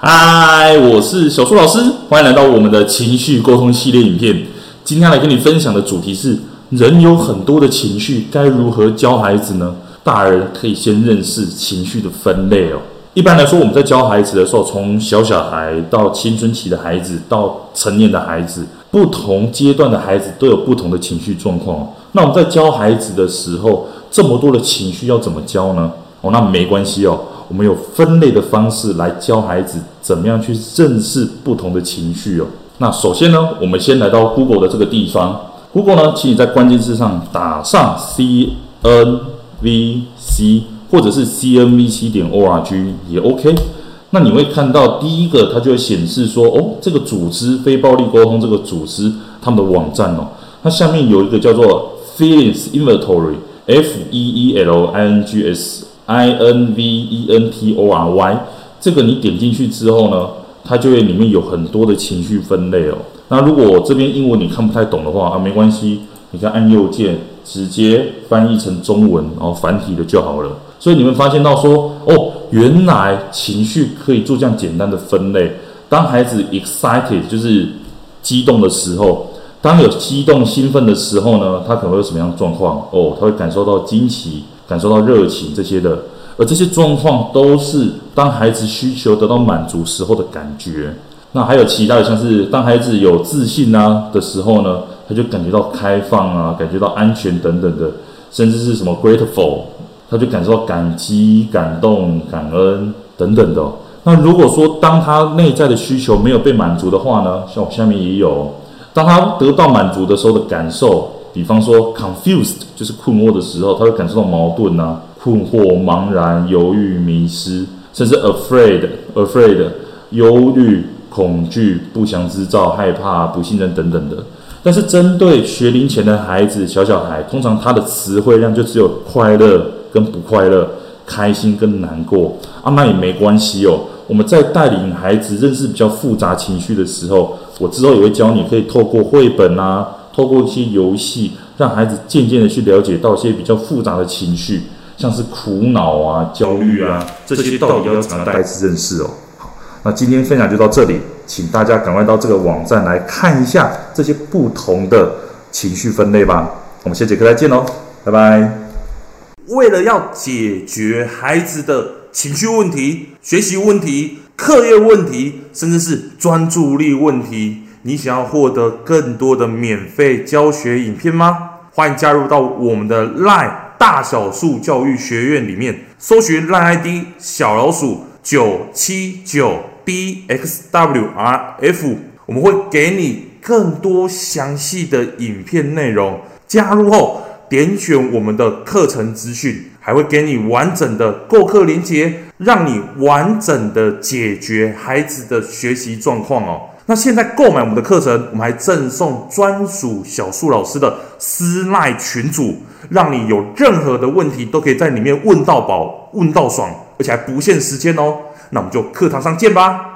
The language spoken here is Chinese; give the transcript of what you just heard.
嗨，我是小树老师，欢迎来到我们的情绪沟通系列影片。今天来跟你分享的主题是：人有很多的情绪，该如何教孩子呢？大人可以先认识情绪的分类哦。一般来说，我们在教孩子的时候，从小小孩到青春期的孩子，到成年的孩子，不同阶段的孩子都有不同的情绪状况。那我们在教孩子的时候，这么多的情绪要怎么教呢？哦，那没关系哦，我们有分类的方式来教孩子怎么样去认识不同的情绪哦。那首先呢，我们先来到 Google 的这个地方，Google 呢，请你在关键字上打上 C N V C 或者是 C N V C 点 O R G 也 OK。那你会看到第一个，它就会显示说，哦，这个组织非暴力沟通这个组织他们的网站哦，它下面有一个叫做 Feelings Inventory，F E E L I N G S I N V E N T O R Y，这个你点进去之后呢，它就会里面有很多的情绪分类哦。那如果这边英文你看不太懂的话啊，没关系，你再按右键直接翻译成中文，然后繁体的就好了。所以你会发现到说，哦，原来情绪可以做这样简单的分类。当孩子 excited 就是激动的时候。当有激动、兴奋的时候呢，他可能会有什么样的状况？哦，他会感受到惊奇，感受到热情这些的。而这些状况都是当孩子需求得到满足时候的感觉。那还有其他的，像是当孩子有自信啊的时候呢，他就感觉到开放啊，感觉到安全等等的，甚至是什么 grateful，他就感受到感激、感动、感恩等等的。那如果说当他内在的需求没有被满足的话呢，像我下面也有。当他得到满足的时候的感受，比方说 confused 就是困惑的时候，他会感受到矛盾啊、困惑、茫然、犹豫、迷失，甚至 afraid、afraid 忧虑、恐惧、不祥之兆、害怕、不信任等等的。但是针对学龄前的孩子、小小孩，通常他的词汇量就只有快乐跟不快乐、开心跟难过啊，那也没关系哦。我们在带领孩子认识比较复杂情绪的时候，我之后也会教你，可以透过绘本啊，透过一些游戏，让孩子渐渐的去了解到一些比较复杂的情绪，像是苦恼啊、焦虑啊，这些到底要怎么带孩子认识哦？好，那今天分享就到这里，请大家赶快到这个网站来看一下这些不同的情绪分类吧。我们下节课再见喽，拜拜。为了要解决孩子的情绪问题、学习问题、课业问题，甚至是专注力问题，你想要获得更多的免费教学影片吗？欢迎加入到我们的 LINE 大小树教育学院里面，搜寻 LINE ID 小老鼠九七九 dxwrf，我们会给你更多详细的影片内容。加入后。点选我们的课程资讯，还会给你完整的购课链接，让你完整的解决孩子的学习状况哦。那现在购买我们的课程，我们还赠送专属小树老师的私赖群组，让你有任何的问题都可以在里面问到宝、问到爽，而且还不限时间哦。那我们就课堂上见吧。